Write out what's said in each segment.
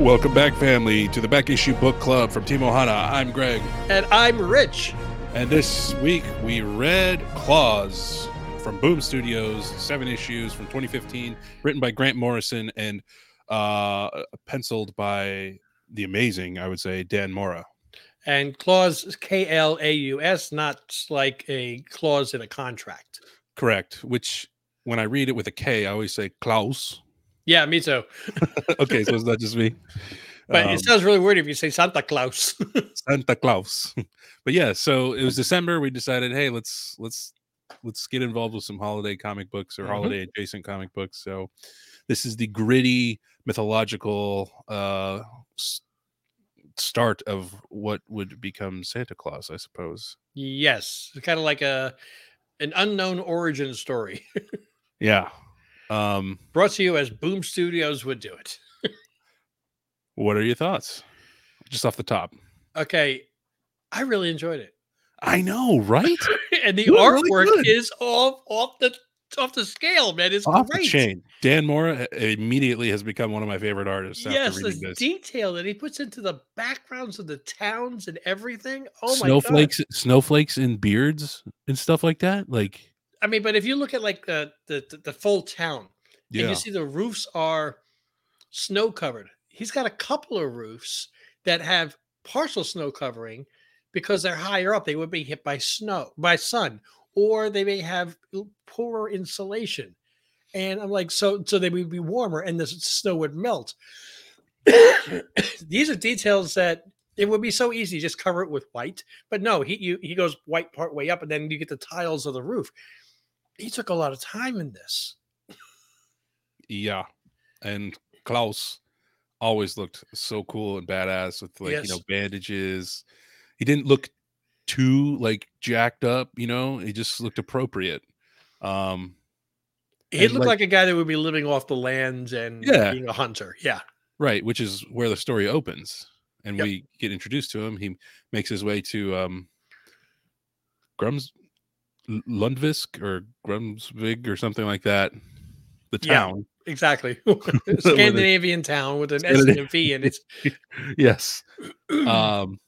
Welcome back, family, to the Back Issue Book Club from Team Ohana. I'm Greg, And I'm Rich. and this week we read Klaus from Boom Studios, seven issues from 2015, written by Grant Morrison and uh, penciled by the amazing, I would say, Dan Mora. And clause K L A U S, not like a clause in a contract. Correct. Which, when I read it with a K, I always say Klaus. Yeah, me too. okay, so it's not just me. But Um, it sounds really weird if you say Santa Claus. Santa Claus. but yeah, so it was December. We decided, hey, let's let's let's get involved with some holiday comic books or Mhm. holiday adjacent comic books. So this is the gritty mythological uh s- start of what would become Santa Claus, I suppose. yes. It's kind of like a an unknown origin story. Yeah. Um Brought to you as Boom Studios would do it. what are your thoughts? Just off the top. Okay. I really enjoyed it. I know, right? and the really artwork good. is off off the off the scale, man. It's off great. the chain. Dan Mora uh, immediately has become one of my favorite artists Yes, the this. detail that he puts into the backgrounds of the towns and everything. Oh my god! snowflakes snowflakes and beards and stuff like that like I mean, but if you look at like the the, the, full town, and yeah you see the roofs are snow covered. He's got a couple of roofs that have partial snow covering because they're higher up. They would be hit by snow, by sun, or they may have poorer insulation. And I'm like, so so they would be warmer, and the snow would melt. These are details that it would be so easy just cover it with white, but no, he you, he goes white part way up, and then you get the tiles of the roof. He took a lot of time in this. yeah and klaus always looked so cool and badass with like you know bandages he didn't look too like jacked up you know he just looked appropriate um He looked like- like, a guy that would be living off the lands and Yeah. being a hunter. Yeah. right which is where the story opens and Yep. we get introduced to him he makes his way to um grums lundvisk or grumsvig or something like that the Yeah. town Exactly. Scandinavian town with an S and a V in it. yes um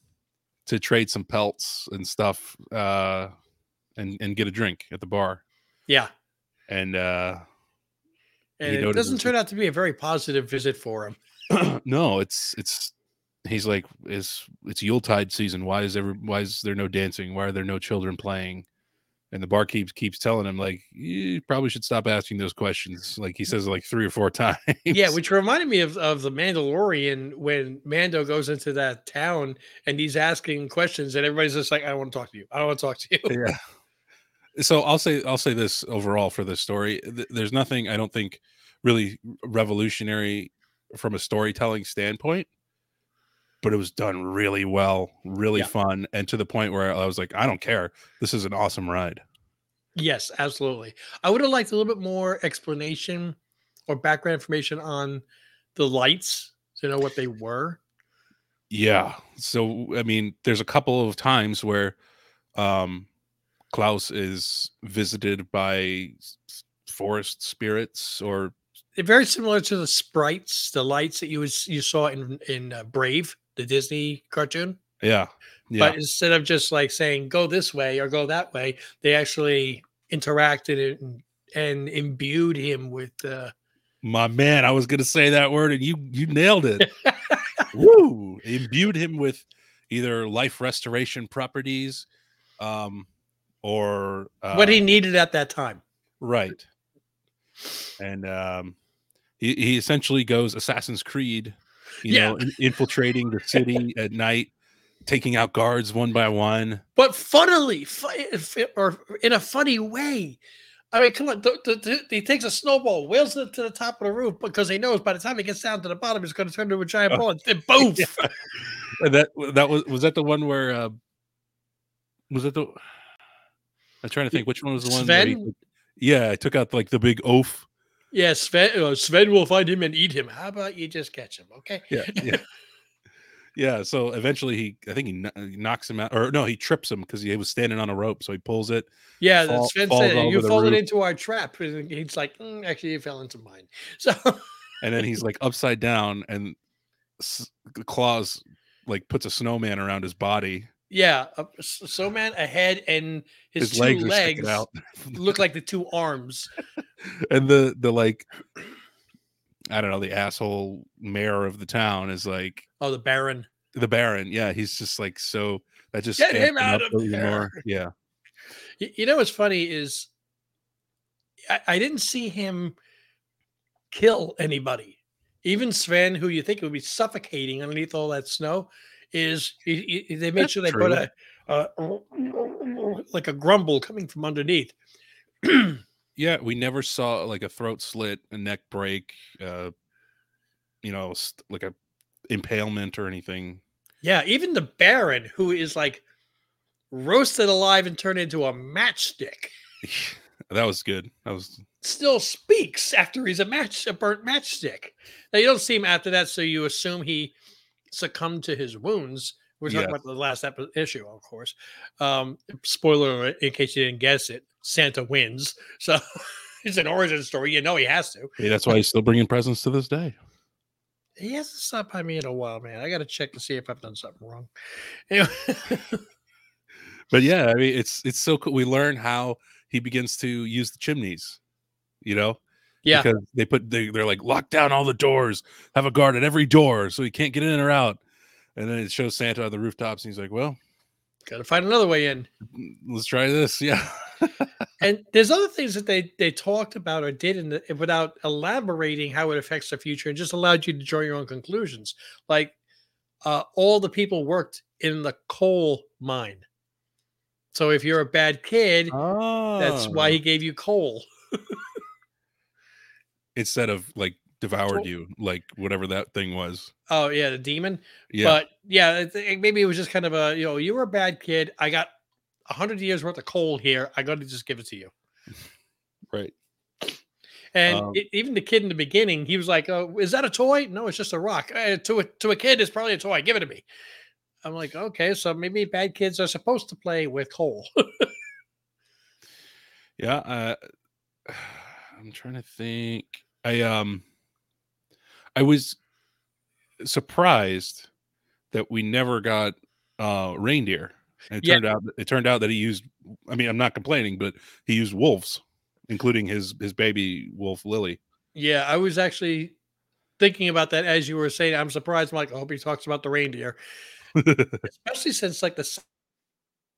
to trade some pelts and stuff uh and and get a drink at the bar yeah. and uh And it doesn't turn out to be a very positive visit for him. no it's it's he's like is it's yuletide season why is ever why is there no dancing why are there no children playing and the barkeep keeps telling him like you probably should stop asking those questions like he mm. says like three or four times Yeah, which reminded me of, of the Mandalorian when Mando goes into that town and he's asking questions and everybody's just like, I don't want to talk to you. I don't want to talk to you. yeah so i'll say i'll say this overall for this story there's nothing i don't think really revolutionary from a storytelling standpoint but it was done really well really Yeah. fun and to the point where i was like i don't care this is an awesome ride Yes, absolutely. I would have liked a little bit more explanation or background information on the lights to know what they were. yeah so i mean there's a couple of times where um klaus is visited by forest spirits or very similar to the sprites, the lights that you was you saw in in uh, Brave, the Disney cartoon. yeah yeah But instead of just like saying go this way or go that way, they actually interacted and, and imbued him with uh, My man, I was gonna say that word and you you nailed it. Woo! Imbued him with either life restoration properties, um, or uh, what he needed at that time. right. And um, he he essentially goes Assassin's Creed, you Yeah. know, in- infiltrating the city at night, taking out guards one by one. But funnily, fu- or in a funny way. I mean, come on. th- th- th- he takes a snowball, wheels it to the top of the roof because he knows by the time it gets down to the bottom, it's going to turn into a giant Oh, ball. And then boom! And that that was was that the one where uh, was that the? I'm trying to think which one was the one. he- yeah, I took out like the big oaf. Yeah, Sven, uh, Sven will find him and eat him. How about you just catch him? Okay. Yeah, yeah, yeah. So eventually, he I think he, kn- he knocks him out, or no, he trips him because he was standing on a rope. So he pulls it. Yeah, Fall- Sven said you the fallen into our trap. And he's like, "Mm, actually, you fell into mine. So and then he's like upside down and S- Claus like puts a snowman around his body. Yeah, uh, s- so man a head and his, His, two legs legs, look like the two arms. and the the like. I don't know. The asshole mayor of the town is like Oh, the Baron. the Baron. Yeah, he's just like so. That just Get him out of there. more. Yeah, Y- You know what's funny is I, I didn't see him kill anybody. Even Sven, who you think would be suffocating underneath all that snow, is he- he- they made That's sure they true. put a, a like a grumble coming from underneath. yeah. We never saw like a throat slit, a neck break, uh, you know, st- like a impalement or anything. Yeah, even the Baron, who is like roasted alive and turned into a matchstick, that was good. That was still speaks after he's a match a burnt matchstick. Now you don't see him after that, so you assume he succumbed to his wounds. We're talking about the last epi- issue, of course. Um, spoiler in case you didn't guess it, Santa wins. So it's an origin story. You know he has to. Hey, that's why he's still bringing presents to this day. He hasn't stopped by me in a while, man. I got to check to see if I've done something wrong. Anyway, But yeah, I mean, it's it's so cool. We learn how he begins to use the chimneys. You know, yeah, because they put they, they're like lock down all the doors, have a guard at every door, so he can't get in or out. And then it shows Santa on the rooftops, and he's like, "Well, got to find another way in. let's try this." Yeah, and there's other things that they they talked about or did in the, without elaborating how it affects the future and just allowed you to draw your own conclusions like uh, all the people worked in the coal mine so if you're a bad kid that's why he Oh. gave you coal instead of like devoured you, like whatever that thing was. oh yeah the demon Yeah, but yeah it- it- maybe it was just kind of a you know you were a bad kid i got a hundred years worth of coal here i got to just give it to you right. And Um, e- even the kid in the beginning, he was like, "Oh, is that a toy? No, it's just a rock. Uh, to a to a kid, it's probably a toy. Give it to me." I'm like, "Okay, so maybe bad kids are supposed to play with coal." Yeah, uh, I'm trying to think. I um, I was surprised that we never got uh reindeer. And it Yeah. turned out it turned out that he used. I mean, I'm not complaining, but he used wolves, including his his baby wolf Lily. yeah, I was actually thinking about that as you were saying. I'm surprised. I'm like, I hope he talks about the reindeer, especially since like the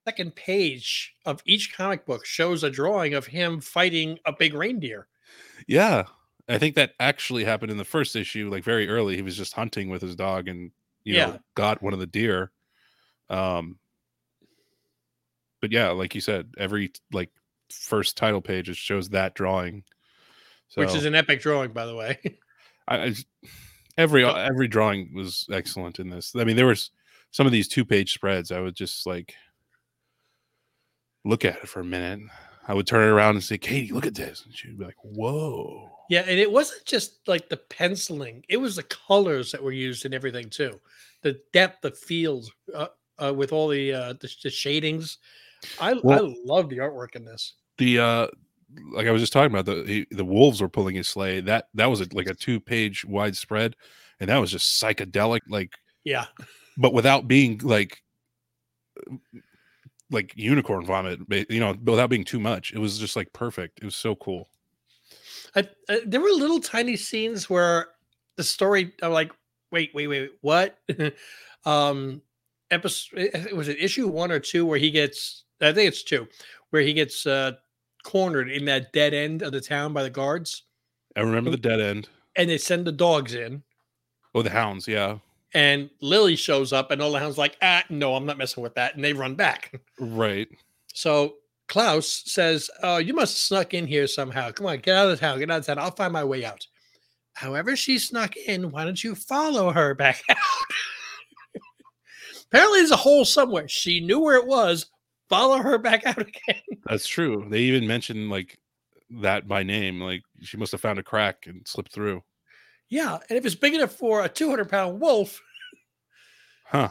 second page of each comic book shows a drawing of him fighting a big reindeer. Yeah, I think that actually happened in the first issue, like very early. He was just hunting with his dog and you Yeah. know got one of the deer. Um, but yeah, like you said, every like first title page it shows that drawing. So Which is an epic drawing, by the way. I, I every every drawing was excellent in this. I mean, there was some of these two page spreads. I would just like look at it for a minute. I would turn it around and say, "Katie, look at this," and she'd be like, "Whoa." Yeah, and it wasn't just like the penciling; it was the colors that were used in everything too. The depth, the fields, uh, uh, with all the, uh, the the shadings. I Well- I love the artwork in this. the uh like I was just talking about the he, the wolves were pulling his sleigh. That that was a, like a two page wide spread, and that was just psychedelic, like Yeah, but without being like like unicorn vomit. You know, without being too much. It was just like perfect. It was so cool. I, I, there were little tiny scenes where the story. I'm like, wait, wait, wait, what? um, episode was it issue one or two where he gets? I think it's two, where he gets uh cornered in that dead end of the town by the guards, I remember the dead end. and they send the dogs in. Oh, the hounds. Yeah, And Lily shows up, and all the hounds like, ah, no, I'm not messing with that, and they run back. right. So Klaus says, "Oh, you must have snuck in here somehow. Come on, get out of town. Get out of town. I'll find my way out." However, she snuck in. Why don't you follow her back out? Apparently, there's a hole somewhere. She knew where it was. Follow her back out again. That's true. They even mentioned like that by name. Like she must have found a crack and slipped through. Yeah, and if it's big enough for a 200 pound wolf, Huh.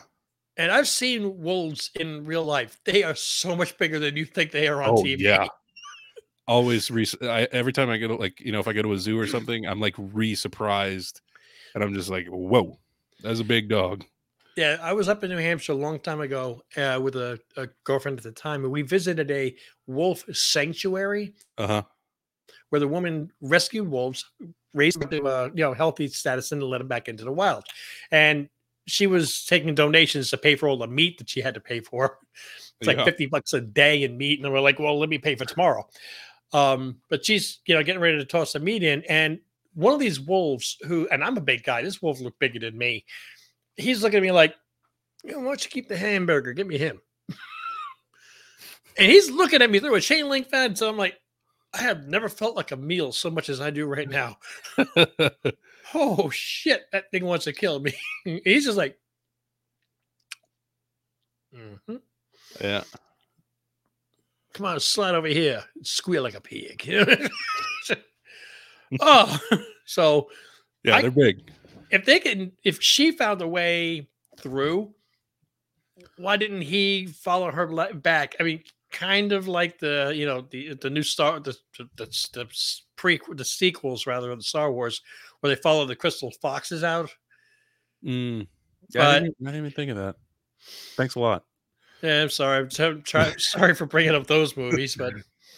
and I've seen wolves in real life, they are so much bigger than you think they are on oh TV. yeah. Always re- I, every time I go to like you know if I go to a zoo or something, I'm like re surprised, and I'm just like whoa, That's a big dog. Yeah, I was up in New Hampshire a long time ago uh, with a, a girlfriend at the time, and we visited a wolf sanctuary Uh huh. Where the woman rescued wolves, raised them to a you know healthy status, and let them back into the wild. And she was taking donations to pay for all the meat that she had to pay for. It's like Yeah. fifty bucks a day in meat, and we're like, "Well, let me pay for tomorrow." Um, but she's you know getting ready to toss the meat in, and one of these wolves, who and I'm a big guy, this wolf looked bigger than me. He's looking at me like, you know, "Why don't you keep the hamburger? Give me him." and he's looking at me through a chain link fence. So I'm like, I have never felt like a meal so much as I do right now. Oh shit, that thing wants to kill me. he's just like, "Mhm. yeah. come on, slide over here, squeal like a pig. oh, so Yeah, I- they're big. if they can, if she found a way through, why didn't he follow her back? I mean, kind of like the you know the the new Star the the, the, the pre the sequels rather of the Star Wars where they follow the crystal foxes out. Mm. Yeah, I, didn't, I didn't even think of that. Thanks a lot. Yeah, I'm sorry. I'm try, sorry for bringing up those movies, but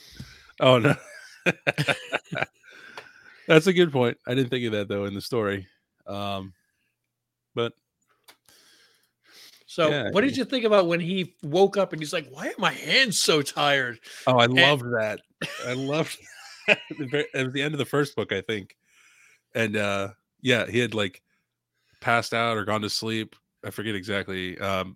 Oh no. That's a good point. I didn't think of that though in the story. Um but so Yeah, what did you think about when he woke up and he's like, "Why are my hands so tired?" oh I And- loved that. I loved that. It was the end of the first book, I think. And uh yeah, he had like passed out or gone to sleep. I forget exactly. Um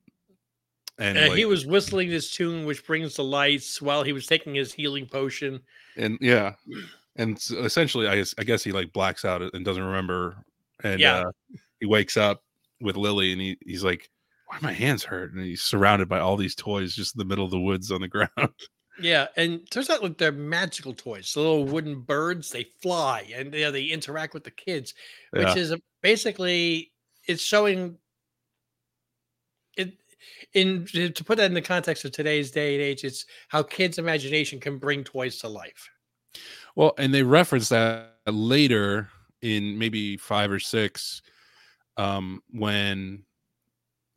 and, And like, he was whistling this tune, which brings the lights, while he was taking his healing potion. and yeah and so essentially i guess i guess he like blacks out and doesn't remember and Yeah. uh he wakes up with lily and he, he's like why my hands hurt and he's surrounded by all these toys just in the middle of the woods on the ground Yeah, and turns out like they're magical toys. The little wooden birds, they fly and you know, they interact with the kids, which yeah is basically it's showing it in to put that in the context of today's day and age. It's how kids' imagination can bring toys to life. well and they reference that later in maybe five or six um when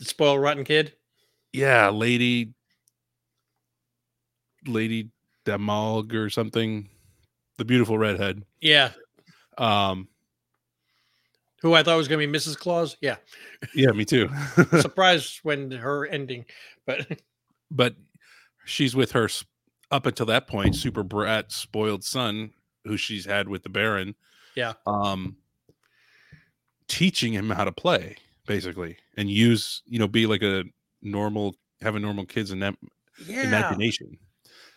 The spoiled rotten kid. yeah lady lady Demalg or something the beautiful redhead Yeah, um who I thought was going to be Mrs. Claus. Yeah, yeah me too surprised when her ending, but but she's with her up until that point super brat spoiled son who she's had with the baron Yeah. um teaching him how to play basically and use you know be like a normal have a normal kids in that yeah, imagination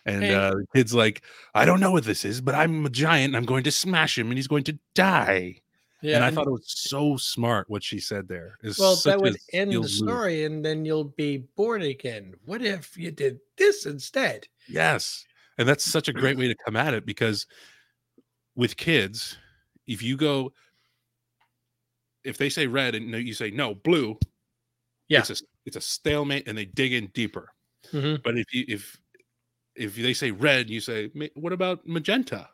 and, And- uh the kid's like i don't know what this is but i'm a giant and i'm going to smash him and he's going to die yeah. and i and- thought it was so smart what she said there It's Well, that would end the skilled move. story, and then you'll be born again. What if you did this instead? Yes. And that's such a great way to come at it because with kids, if you go, if they say red and you say no, blue, Yeah. it's a it's a stalemate and they dig in deeper. Mhm. But if you if if they say red, you say what about magenta,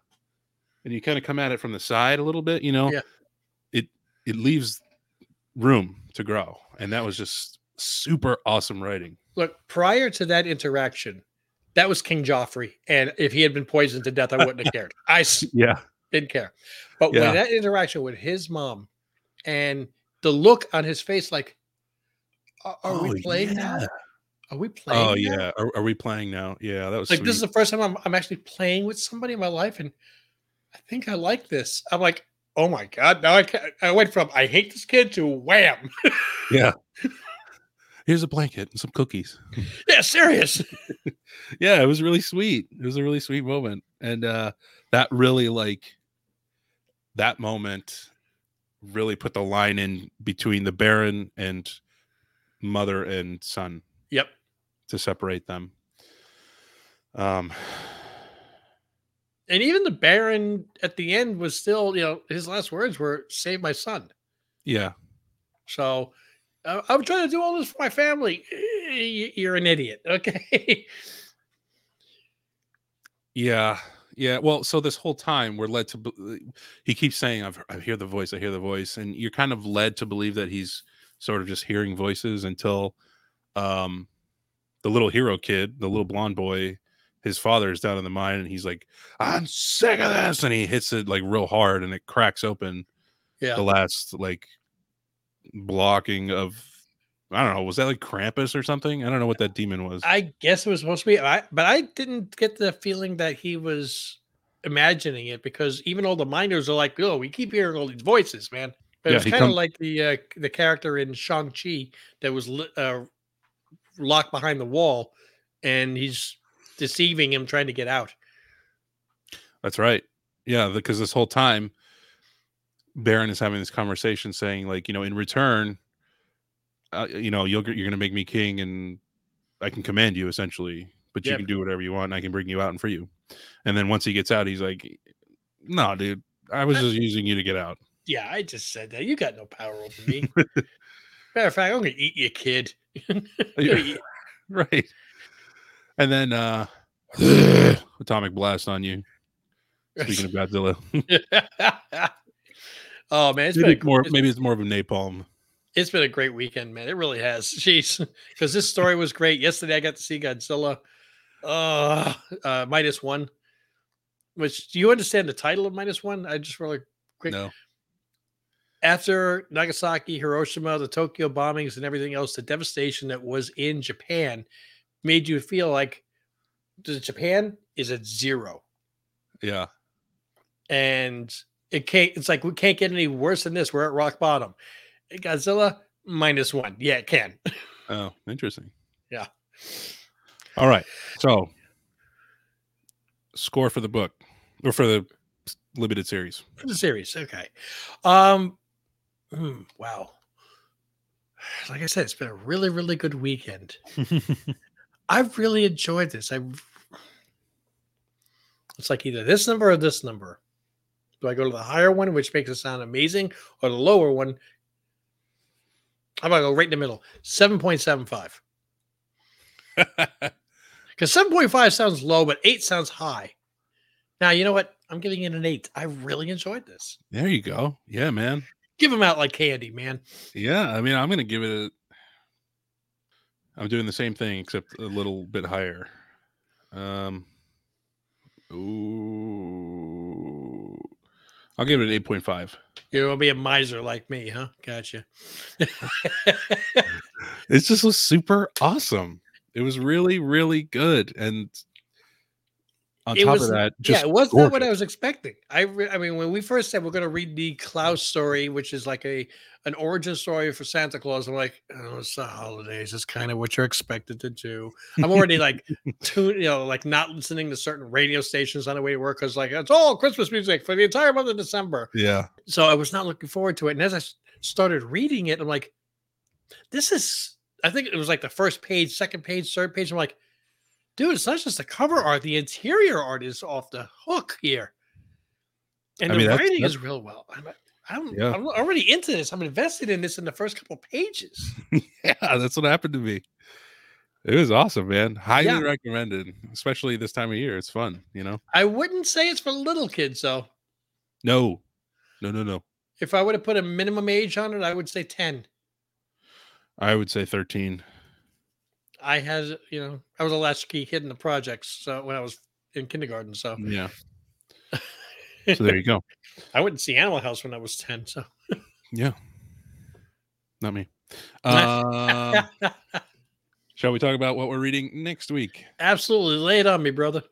and you kind of come at it from the side a little bit, you know, Yeah. it it leaves room to grow, and that was just super awesome writing. Look, prior to that interaction, that was King Joffrey, and if he had been poisoned to death, I wouldn't have cared. I Yeah, didn't care. But Yeah. when that interaction with his mom, and the look on his face, like, are, are Oh, we playing now? Are we playing? Oh now?" yeah, are, are we playing now? Yeah, that was Like this is the first time I'm, I'm actually playing with somebody in my life, and I think I like this. I'm like, oh my god! Now I can I went from I hate this kid to wham. yeah. Here's a blanket and some cookies. yeah, serious. Yeah, it was really sweet. It was a really sweet moment, and uh that really like that moment really put the line in between the Baron and mother and son Yep. to separate them. Um, And even the Baron at the end was still, you know, his last words were "Save my son." yeah, So uh, I'm trying to do all this for my family. You're an idiot. Okay. yeah, yeah. Well, so this whole time we're led to. be- He keeps saying, "I've, I hear the voice. I hear the voice," and you're kind of led to believe that he's sort of just hearing voices until um the little hero kid, the little blonde boy, his father is down in the mine and he's like, I'm sick of this. And he hits it like real hard and it cracks open Yeah. the last like blocking of I don't know, was that like Krampus or something? I don't know what that demon was. I guess it was supposed to be, I, but I didn't get the feeling that he was imagining it because even all the miners are like, "Oh, we keep hearing all these voices, man." But Yeah, it was kind of come- like the uh, the character in Shang Chi that was uh, locked behind the wall, and he's deceiving him, trying to get out. That's right. Yeah, because this whole time, Baron is having this conversation, saying like, you know, in return, uh, you know, you'll, you're going to make me king, and I can command you essentially, but you Yeah. can do whatever you want, and I can bring you out and free you. And then once he gets out, he's like, "No, dude, I was just using you to get out." Yeah, I just said that. You got no power over me. Matter of fact, I'm gonna eat you, kid. Eat- right. And then uh atomic blast on you. Speaking of Godzilla, oh man, it's maybe more. Maybe it's more of a napalm. It's been a great weekend, man. It really has. Jeez, because this story was great. Yesterday, I got to see Godzilla, uh, uh, minus one. Which do you understand the title of minus one? I just really quick. No. After Nagasaki, Hiroshima, the Tokyo bombings, and everything else, the devastation that was in Japan made you feel like the Japan is at zero, Yeah. and it can't. It's like we can't get any worse than this. We're at rock bottom. Godzilla minus one. Yeah, it can. Oh, interesting. Yeah. All right. So, score for the book or for the limited series. for the series. Okay. Um hmm, wow. Like I said, it's been a really, really good weekend. I've really enjoyed this. I it's like either this number or this number. Do I go to the higher one, which makes it sound amazing, or the lower one? How gonna go right in the middle? 7.75. Because 7.5 sounds low, but 8 sounds high. Now, you know what? I'm giving it an 8. I really enjoyed this. there you go. Yeah, man. Give them out like candy, man. Yeah. I mean, I'm going to give it a. I'm doing the same thing except a little bit higher. Um. Ooh. I'll give it an 8.5. You want to be a miser like me, huh? Gotcha. It just was super awesome. It was really, really good. And on It top was- of that, yeah, it was not what I was expecting. I, re- I mean, when we first said we're going to read the Klaus story, which is like a an origin story for Santa Claus, I'm like, oh, it's the holidays. It's kind of what you're expected to do. I'm already like, tune, you know, like not listening to certain radio stations on the way to work because like it's all Christmas music for the entire month of December. yeah. so I was not looking forward to it. And as I started reading it, I'm like, this is, I think it was like the first page, second page, third page. I'm like, dude, it's not just the cover art, the interior art is off the hook here. And I the mean, that's- writing that's- is real well. I'm, I'm, Yeah. I'm already into this. I'm invested in this in the first couple pages. Yeah, that's what happened to me. It was awesome, man. Highly Yeah. recommended, especially this time of year. It's fun, you know. I wouldn't say it's for little kids, though. No, no, no, no. If I would have put a minimum age on it, I would say 10. I would say thirteen. I had, you know, I was a latchkey kid in the projects so when I was in kindergarten. So Yeah. So there you go. I wouldn't see Animal House when I was 10. So Yeah. Not me. Um, shall we talk about what we're reading next week? absolutely lay it on me, brother.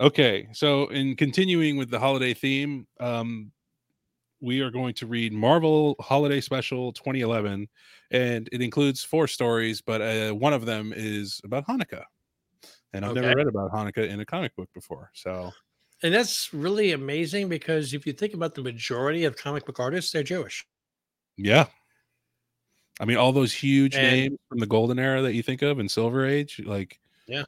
Okay, so in continuing with the holiday theme, um, we are going to read Marvel Holiday Special 2011, and it includes four stories, but uh, one of them is about Hanukkah, and I've Okay. never read about Hanukkah in a comic book before. So And that's really amazing because if you think about the majority of comic book artists, they're Jewish. yeah, I mean all those huge And- names from the golden era that you think of in Silver Age, like yeah.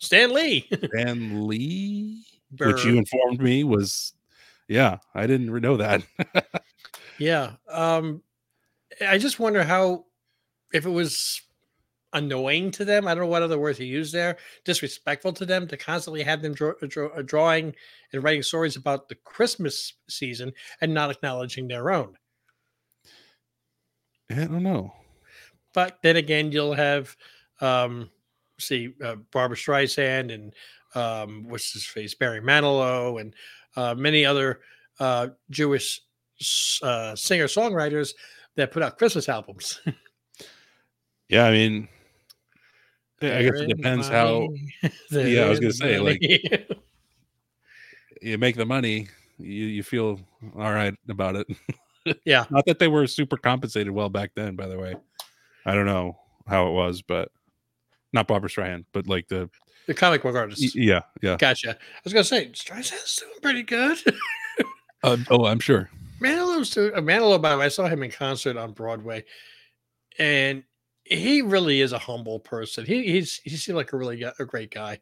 Stan Lee. Stan Lee, Burr. which you informed me was, yeah, I didn't know that. Yeah. Um, I just wonder how, if it was annoying to them, I don't know what other word to use there, disrespectful to them to constantly have them draw, draw, uh, drawing and writing stories about the Christmas season and not acknowledging their own. I don't know. But then again, you'll have um, see uh, Barbra Streisand and um, what's his face Barry Manilow and uh, many other uh, Jewish uh, singer songwriters that put out Christmas albums. Yeah, I mean, I guess it depends how. Yeah, I was gonna say like you make the money, you you feel all right about it. yeah, not that they were super compensated well back then. By the way, I don't know how it was, but not Barbra Streisand, but like the the comic book artist. Yeah, yeah. Gotcha. I was gonna say Streisand's doing pretty good. uh, oh, I'm sure. Manilow's doing. Uh, Manilow, by the way, I saw him in concert on Broadway, and he really is a humble person. He he's he seemed like a really a great guy.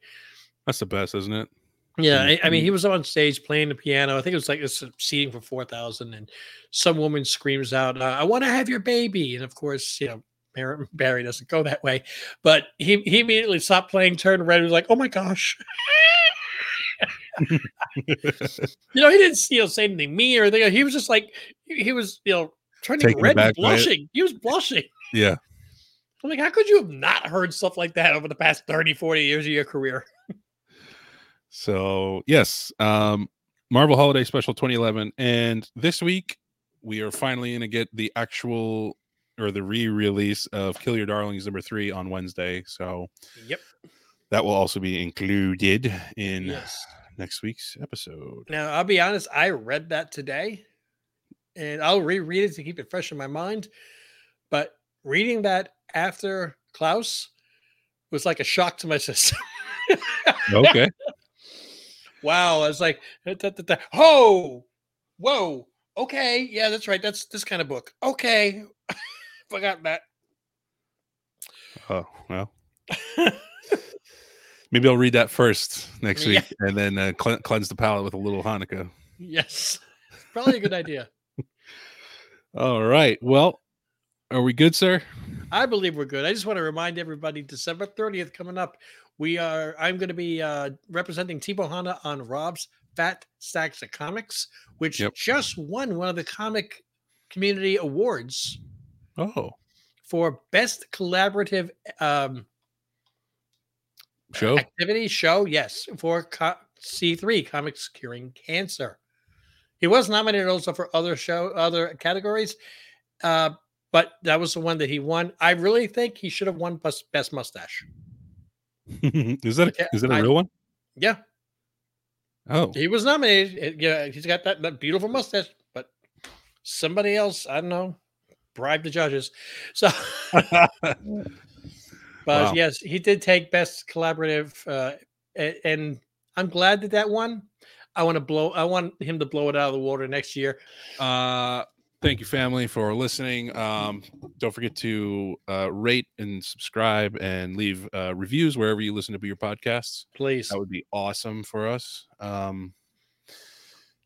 That's the best, isn't it? Yeah, I, I, mean, he was on stage playing the piano. I think it was like it's seating for four thousand, and some woman screams out, uh, "I want to have your baby!" And of course, you know, Barry doesn't go that way, but he he immediately stopped playing, turned red, and was like, "Oh my gosh." you know, he didn't you know say anything mean or anything. He was just like he was you know turning Taking red, and blushing. He was blushing. Yeah. I'm like, how could you have not heard stuff like that over the past 30, 40 years of your career? so, yes, um, Marvel Holiday Special 2011. And this week, we are finally going to get the actual or the re release of Kill Your Darlings number three on Wednesday. So, yep. That will also be included in yes. next week's episode. Now, I'll be honest, I read that today and I'll reread it to keep it fresh in my mind. But reading that after Klaus was like a shock to my system. okay. Wow. I was like, oh, whoa. Okay. Yeah, that's right. That's this kind of book. Okay. Forgot that. Oh, well. Maybe I'll read that first next week yeah. and then uh, cleanse the palate with a little Hanukkah. Yes. Probably a good idea. All right. Well, are we good, sir? I believe we're good. I just want to remind everybody December 30th coming up. We are I'm going to be uh, representing Team Ohana on Rob's Fat Stacks of Comics, which yep. just won one of the comic community awards. Oh. For best collaborative um, show activity show, yes, for co- C3 Comics Curing Cancer. He was nominated also for other show other categories. Uh, but that was the one that he won. I really think he should have won best, best mustache. is that a, is that a I, real one? Yeah. Oh, he was nominated. Yeah, he's got that, that beautiful mustache, but somebody else, I don't know, bribed the judges. So, but wow. yes, he did take best collaborative, uh, and I'm glad that that won. I want to blow. I want him to blow it out of the water next year. Uh, thank you, family, for listening. Um, don't forget to uh, rate and subscribe and leave uh, reviews wherever you listen to your podcasts. Please, that would be awesome for us. Um,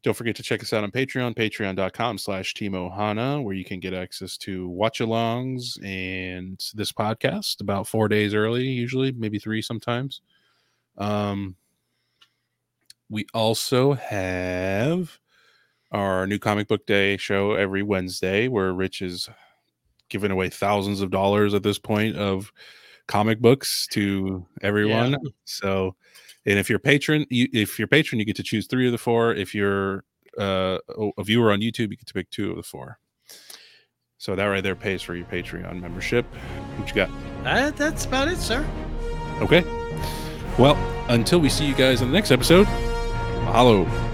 don't forget to check us out on Patreon, patreon.com slash Hana, where you can get access to watch alongs and this podcast about four days early, usually, maybe three sometimes. Um, we also have our new comic book day show every Wednesday, where Rich is giving away thousands of dollars at this point of comic books to everyone. Yeah. So, and if you're a patron, you, if you're a patron, you get to choose three of the four. If you're uh, a viewer on YouTube, you get to pick two of the four. So that right there pays for your Patreon membership. What you got? Uh, that's about it, sir. Okay. Well, until we see you guys in the next episode, mahalo.